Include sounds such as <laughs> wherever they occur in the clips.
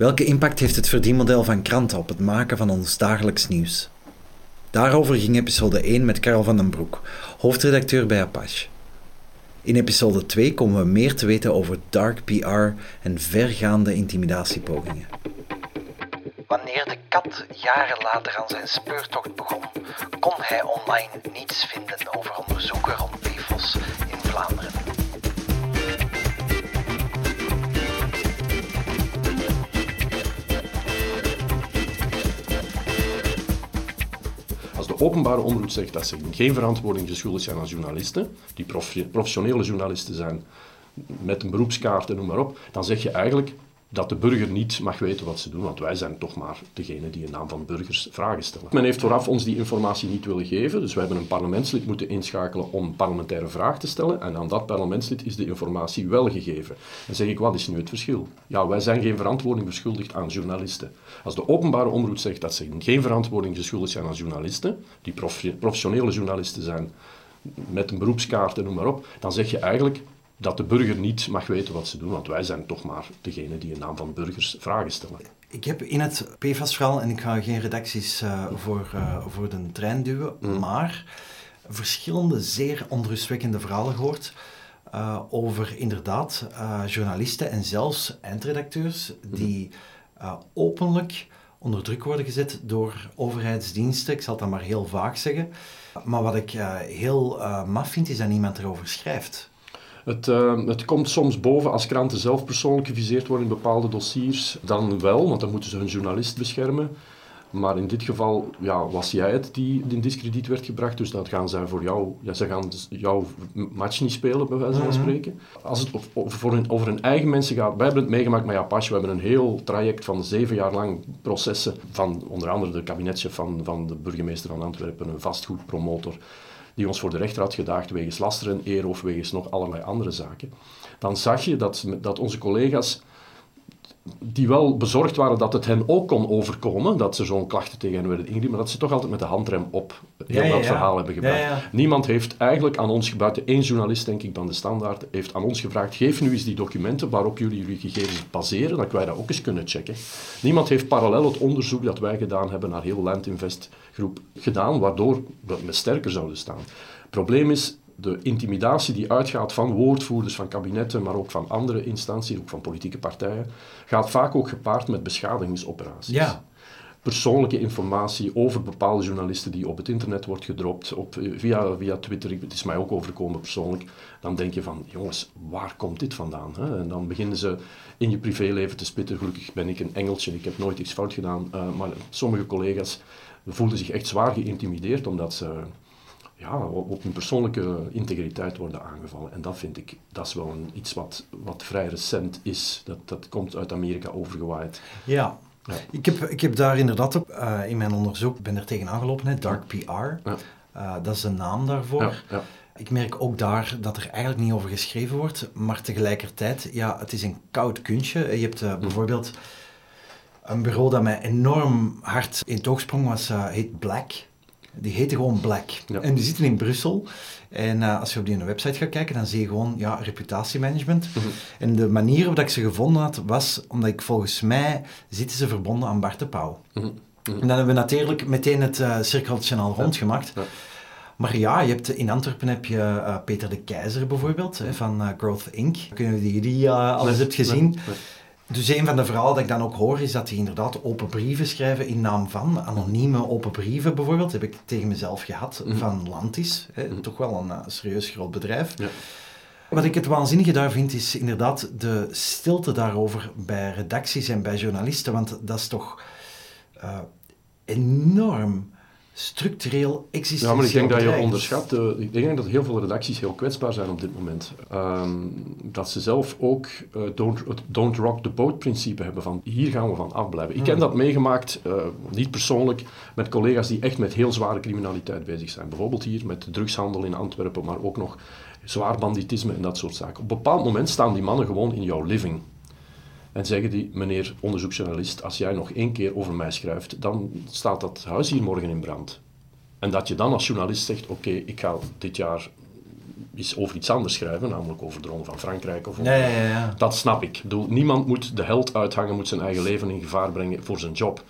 Welke impact heeft het verdienmodel van kranten op het maken van ons dagelijks nieuws? Daarover ging episode 1 met Karel van den Broek, hoofdredacteur bij Apache. In episode 2 komen we meer te weten over dark PR en vergaande intimidatiepogingen. Wanneer de kat jaren later aan zijn speurtocht begon, kon hij online niets vinden over onderzoeken rond openbare omroep zegt dat ze geen verantwoording verschuldigd zijn aan journalisten, die professionele journalisten zijn, met een beroepskaart en noem maar op, dan zeg je eigenlijk dat de burger niet mag weten wat ze doen, want wij zijn toch maar degene die in naam van burgers vragen stellen. Men heeft vooraf ons die informatie niet willen geven, dus wij hebben een parlementslid moeten inschakelen om parlementaire vraag te stellen en aan dat parlementslid is de informatie wel gegeven. Dan zeg ik, wat is nu het verschil? Ja, wij zijn geen verantwoording verschuldigd aan journalisten. Als de openbare omroep zegt dat ze geen verantwoording verschuldigd zijn aan journalisten, die professionele journalisten zijn, met een beroepskaart en noem maar op, dan zeg je eigenlijk dat de burger niet mag weten wat ze doen, want wij zijn toch maar degene die in naam van burgers vragen stellen. Ik heb in het PFAS-verhaal, en ik ga geen redacties uh, voor, uh, voor de trein duwen, mm. maar verschillende zeer onrustwekkende verhalen gehoord uh, over inderdaad journalisten en zelfs eindredacteurs die openlijk onder druk worden gezet door overheidsdiensten. Ik zal dan maar heel vaag zeggen. Maar wat ik heel maf vind, is dat niemand erover schrijft. Het, uh, het, komt soms boven als kranten zelf persoonlijk geviseerd worden in bepaalde dossiers. Dan wel, want dan moeten ze hun journalist beschermen. Maar in dit geval ja, was jij het die in discrediet werd gebracht, dus dat gaan zij voor jou, ja, ze gaan jouw match niet spelen, bij wijze van mhm. spreken. Als het over hun, over hun eigen mensen gaat, wij hebben het meegemaakt met Apache, we hebben een heel traject van zeven jaar lang processen van onder andere de kabinetchef van, van de burgemeester van Antwerpen, een vastgoedpromotor, die ons voor de rechter had gedaagd wegens laster en eer of wegens nog allerlei andere zaken, dan zag je dat, dat onze collega's die wel bezorgd waren dat het hen ook kon overkomen, dat ze zo'n klachten tegen hen werden ingediend, maar dat ze toch altijd met de handrem op heel dat verhaal hebben gebracht. Niemand heeft eigenlijk aan ons, buiten één journalist denk ik dan de standaard, heeft aan ons gevraagd, geef nu eens die documenten waarop jullie jullie gegevens baseren, dat wij dat ook eens kunnen checken. Niemand heeft parallel het onderzoek dat wij gedaan hebben naar heel Land Invest groep gedaan, waardoor we sterker zouden staan. Het probleem is, de intimidatie die uitgaat van woordvoerders, van kabinetten, maar ook van andere instanties, ook van politieke partijen, gaat vaak ook gepaard met beschadigingsoperaties. Ja. Persoonlijke informatie over bepaalde journalisten die op het internet wordt gedropt, op, eh, via, via Twitter, het is mij ook overkomen persoonlijk, dan denk je van, jongens, waar komt dit vandaan? Hè? En dan beginnen ze in je privéleven te spitten. Gelukkig ben ik een engeltje, ik heb nooit iets fout gedaan, uh, maar sommige collega's voelden zich echt zwaar geïntimideerd omdat ze ja, op hun persoonlijke integriteit worden aangevallen. En dat vind ik, dat is wel een, iets wat, wat vrij recent is. Dat, dat komt uit Amerika overgewaaid. Ja. ja. Ik, heb, ik heb daar inderdaad op, uh, in mijn onderzoek, ben er tegen aangelopen, hè, Dark PR. Ja. Uh, dat is een naam daarvoor. Ja, ik merk ook daar dat er eigenlijk niet over geschreven wordt, maar tegelijkertijd, ja, het is een koud kunstje. Je hebt uh, bijvoorbeeld een bureau dat mij enorm hard in het oog sprong, was, heet Black. Die heten gewoon Black. En die zitten in Brussel. En uh, als je op die website gaat kijken, dan zie je gewoon ja, reputatiemanagement. Mhm. En de manier waarop ik ze gevonden had, was omdat ik volgens mij zitten ze verbonden aan Bart de Pauw. Mhm. Mhm. En dan hebben we natuurlijk meteen het uh, cirkeltje al rondgemaakt. Ja. Maar ja, je hebt, in Antwerpen heb je uh, Peter de Keizer bijvoorbeeld, hè, van uh, Growth Inc. Kunnen die, die al eens hebt gezien. Dus een van de verhalen dat ik dan ook hoor, is dat die inderdaad open brieven schrijven in naam van, anonieme open brieven bijvoorbeeld, heb ik tegen mezelf gehad, mhm. van Lantis, hè, mhm. toch wel een uh, serieus groot bedrijf. Ja. Wat ik het waanzinnige daar vind, is inderdaad de stilte daarover bij redacties en bij journalisten, want dat is toch uh, enorm structureel existentieel Ja, maar ik denk dat je onderschat, uh, ik denk dat heel veel redacties heel kwetsbaar zijn op dit moment. Ehm, dat ze zelf ook uh, don't, don't rock the boat principe hebben van hier gaan we van afblijven. Ik heb hmm. dat meegemaakt, uh, niet persoonlijk, met collega's die echt met heel zware criminaliteit bezig zijn. Bijvoorbeeld hier met drugshandel in Antwerpen, maar ook nog zwaar banditisme en dat soort zaken. Op een bepaald moment staan die mannen gewoon in jouw living. En zeggen die, meneer onderzoeksjournalist, als jij nog één keer over mij schrijft, dan staat dat huis hier morgen in brand. En dat je dan als journalist zegt, oké, ik ga dit jaar is over iets anders schrijven, namelijk over de Ronde van Frankrijk. Of ja, ja, ja. Dat snap ik. niemand moet de held uithangen, moet zijn eigen leven in gevaar brengen voor zijn job.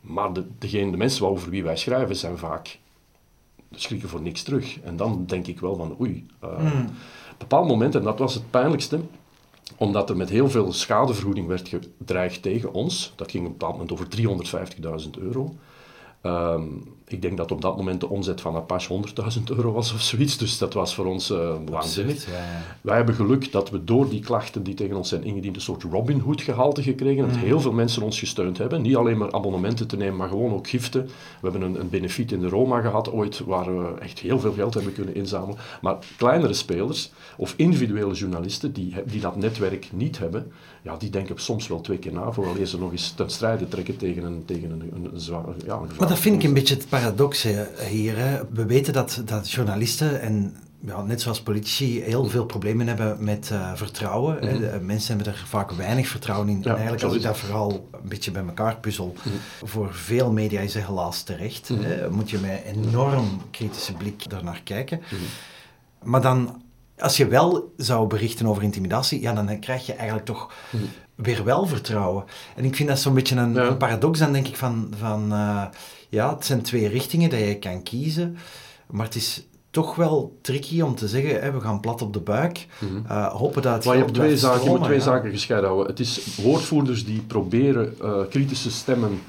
Maar de, degene, de mensen over wie wij schrijven zijn vaak schrikken voor niks terug. En dan denk ik wel van oei. Uh, mm. Op een bepaald moment, en dat was het pijnlijkste, omdat er met heel veel schadevergoeding werd gedreigd tegen ons. Dat ging op een bepaald moment over 350.000 euro. Um, ik denk dat op dat moment de omzet van Apache 100.000 euro was of zoiets. Dus dat was voor ons uh, waanzinnig. Ja, ja. Wij hebben geluk dat we door die klachten die tegen ons zijn ingediend een soort Robin Hood gehalte gekregen. Dat mm. heel veel mensen ons gesteund hebben. Niet alleen maar abonnementen te nemen, maar gewoon ook giften. We hebben een, een benefiet in de Roma gehad ooit, waar we echt heel veel geld hebben kunnen inzamelen. Maar kleinere spelers of individuele journalisten die, die dat netwerk niet hebben, ja, die denken soms wel twee keer na vooral ze nog eens ten strijde trekken tegen een, tegen een, een. Ja, een dat vind ik een beetje het paradox hier. Hè. We weten dat, dat journalisten en ja, net zoals politici heel veel problemen hebben met uh, vertrouwen. Mm -hmm. Mensen hebben er vaak weinig vertrouwen in. en eigenlijk als ik dat vooral een beetje bij elkaar puzzel, mm -hmm. voor veel media is dat helaas terecht. Mm -hmm. hè, moet je met een enorm kritische blik daarnaar kijken. Maar dan, als je wel zou berichten over intimidatie, ja, dan krijg je eigenlijk toch weer wel vertrouwen. En ik vind dat zo'n beetje een, een, paradox. Dan denk ik van... van uh, ja, het zijn twee richtingen dat je kan kiezen, maar het is toch wel tricky om te zeggen, hè, we gaan plat op de buik, uh, hopen dat het Maar je hebt twee, zaken, je moet twee zaken gescheiden houden. Het is woordvoerders die proberen uh, kritische stemmen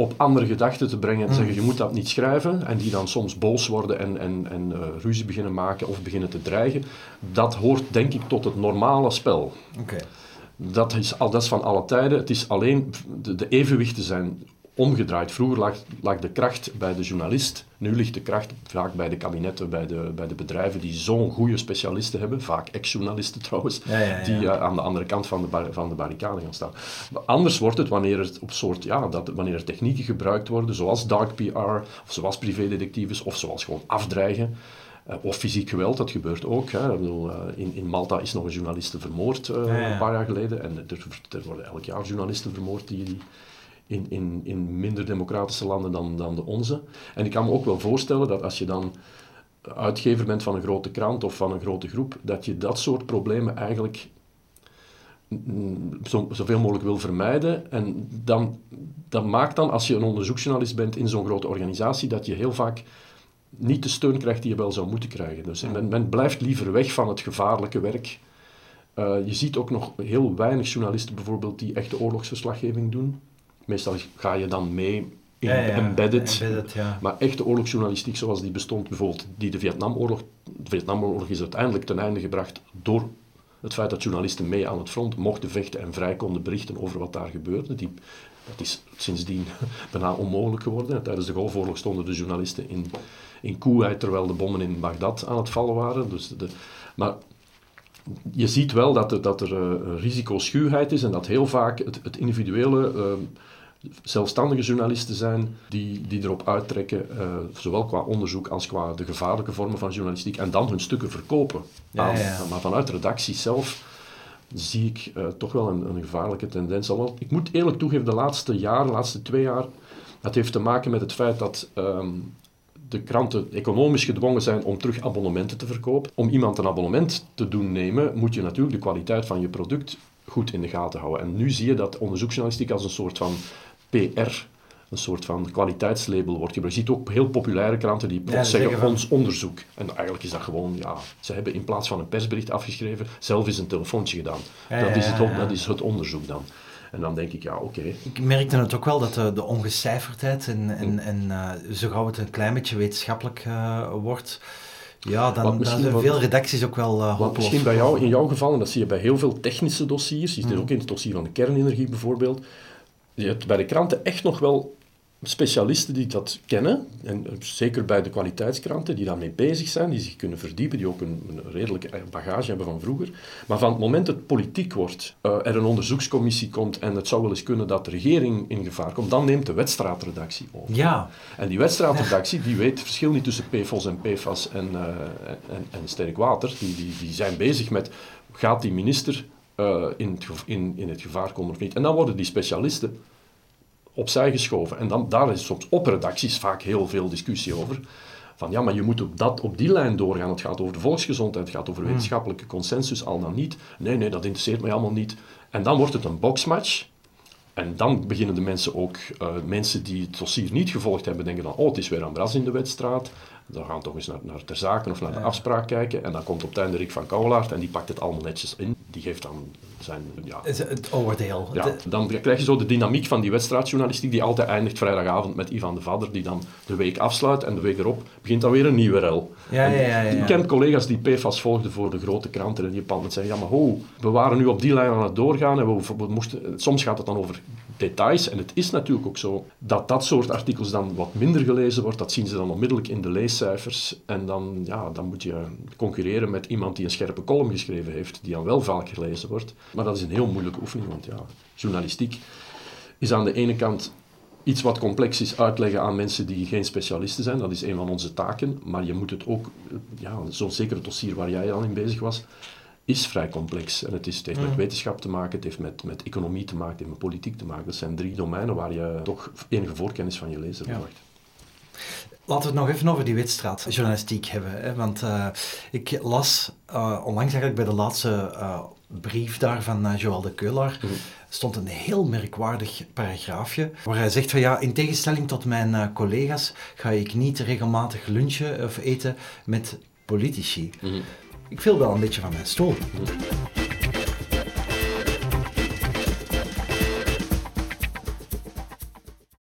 op andere gedachten te brengen en te zeggen, je moet dat niet schrijven, en die dan soms boos worden en, en, en uh, ruzie beginnen maken of beginnen te dreigen. Dat hoort denk ik tot het normale spel. Okay. Dat is, dat is van alle tijden. Het is alleen, de, de evenwichten zijn omgedraaid. Vroeger lag, lag, de kracht bij de journalist, nu ligt de kracht vaak bij de kabinetten, bij de, bij de bedrijven die zo'n goede specialisten hebben, vaak ex-journalisten trouwens, die uh, aan de andere kant van de, bar, van de barricade gaan staan. Anders wordt het wanneer, het op soort, ja, dat, wanneer er technieken gebruikt worden, zoals dark PR, of zoals privédetectives, of zoals gewoon afdreigen. Uh, of fysiek geweld, dat gebeurt ook. Hè. Bedoel, uh, in, in, Malta is nog een journaliste vermoord een paar jaar geleden. En er, er, worden elk jaar journalisten vermoord die, in, in, in minder democratische landen dan, dan de onze. En ik kan me ook wel voorstellen dat als je dan uitgever bent van een grote krant of van een grote groep, dat je dat soort problemen eigenlijk zo, zoveel mogelijk wil vermijden. En dan, dat maakt dan, als je een onderzoeksjournalist bent in zo'n grote organisatie, dat je heel vaak niet de steun krijgt die je wel zou moeten krijgen. Dus men, men blijft liever weg van het gevaarlijke werk. Uh, je ziet ook nog heel weinig journalisten bijvoorbeeld die echte oorlogsverslaggeving doen. Meestal ga je dan mee in embedded. Maar echte oorlogsjournalistiek zoals die bestond, bijvoorbeeld die de Vietnamoorlog... De Vietnamoorlog is uiteindelijk ten einde gebracht door het feit dat journalisten mee aan het front mochten vechten en vrij konden berichten over wat daar gebeurde. Die, dat is sindsdien <laughs> bijna onmogelijk geworden. Tijdens de Golfoorlog stonden de journalisten in, in Kuwait terwijl de bommen in Bagdad aan het vallen waren. Dus de, maar je ziet wel dat er, dat er uh, risicoschuwheid is en dat heel vaak het, het individuele... Uh, zelfstandige journalisten zijn die, die erop uittrekken, uh, zowel qua onderzoek als qua de gevaarlijke vormen van journalistiek, en dan hun stukken verkopen. Ja, ja. Maar vanuit de redactie zelf zie ik uh, toch wel een, een, gevaarlijke tendens. Al, ik moet eerlijk toegeven, de laatste jaar, de laatste twee jaar, dat heeft te maken met het feit dat um, de kranten economisch gedwongen zijn om terug abonnementen te verkopen. Om iemand een abonnement te doen nemen, moet je natuurlijk de kwaliteit van je product goed in de gaten houden. En nu zie je dat onderzoeksjournalistiek als een soort van PR een soort van kwaliteitslabel wordt gebruikt. Je ziet ook heel populaire kranten die ja, zeggen van... ons onderzoek. En eigenlijk is dat gewoon, ja, ze hebben in plaats van een persbericht afgeschreven, zelf eens een telefoontje gedaan. dat, is het, dat is het onderzoek dan. En dan denk ik, ja, oké. Ik merkte het ook wel dat de, de ongecijferdheid en, en, en uh, zo gauw het een klein beetje wetenschappelijk uh, wordt, ja, dan, dan zijn veel redacties ook wel uh, misschien bij jou, in jouw geval, en dat zie je bij heel veel technische dossiers, je ziet het mm. ook in het dossier van de kernenergie bijvoorbeeld, hebt bij de kranten echt nog wel specialisten die dat kennen, en zeker bij de kwaliteitskranten, die daarmee bezig zijn, die zich kunnen verdiepen, die ook een, een redelijke bagage hebben van vroeger. Maar van het moment dat het politiek wordt, uh, er een onderzoekscommissie komt en het zou wel eens kunnen dat de regering in gevaar komt, dan neemt de wedstraatredactie over. Ja. En die wedstraatredactie, die weet het verschil niet tussen PFOS en PFAS en, uh, en, en sterk water. Die, die, die zijn bezig met, gaat die minister uh, in, het, in, in het gevaar komen of niet? En dan worden die specialisten opzij geschoven. En dan, daar is soms op redacties vaak heel veel discussie over. van ja, maar je moet op, dat, op die lijn doorgaan. Het gaat over de volksgezondheid, het gaat over hmm. wetenschappelijke consensus, al dan niet. Nee, nee, dat interesseert mij allemaal niet. En dan wordt het een boxmatch. En dan beginnen de mensen ook, uh, mensen die het dossier niet gevolgd hebben, denken dan, oh, het is weer een bras in de wedstraat. Dan gaan we toch eens naar, naar ter zaken of naar de afspraak kijken. En dan komt op het einde Rick van Kouwelaert en die pakt het allemaal netjes in. Die geeft dan zijn... Ja, het oordeel. Ja, dan krijg je zo de dynamiek van die wedstrijdjournalistiek die altijd eindigt vrijdagavond met Ivan de Vader, die dan de week afsluit en de week erop begint dan weer een nieuwe rel. Ja, ja, ja, ja, Ik ken collega's die PFAS volgden voor de grote kranten en die een zeggen, ja maar ho, we waren nu op die lijn aan het doorgaan en we, we moesten... Soms gaat het dan over details. En het is natuurlijk ook zo dat dat soort artikels dan wat minder gelezen wordt. Dat zien ze dan onmiddellijk in de leescijfers. En dan, ja, dan moet je concurreren met iemand die een scherpe column geschreven heeft, die dan wel vaak gelezen wordt. Maar dat is een heel moeilijke oefening, want ja, journalistiek is aan de ene kant iets wat complex is uitleggen aan mensen die geen specialisten zijn. Dat is een van onze taken. Maar je moet het ook, ja, zo'n zekere dossier waar jij al in bezig was, is vrij complex. En het, is, het heeft met mm. wetenschap te maken, het heeft met, met economie te maken, het heeft met politiek te maken. Dat zijn drie domeinen waar je toch enige voorkennis van je lezer verwacht. Laten we het nog even over die witstraatjournalistiek hebben. Hè? Want uh, ik las uh, onlangs eigenlijk bij de laatste uh, brief daar van Joël de Keulaar, mm. stond een heel merkwaardig paragraafje, waar hij zegt van ja, in tegenstelling tot mijn collega's ga ik niet regelmatig lunchen of eten met politici. Mm ik viel wel een beetje van mijn stoel.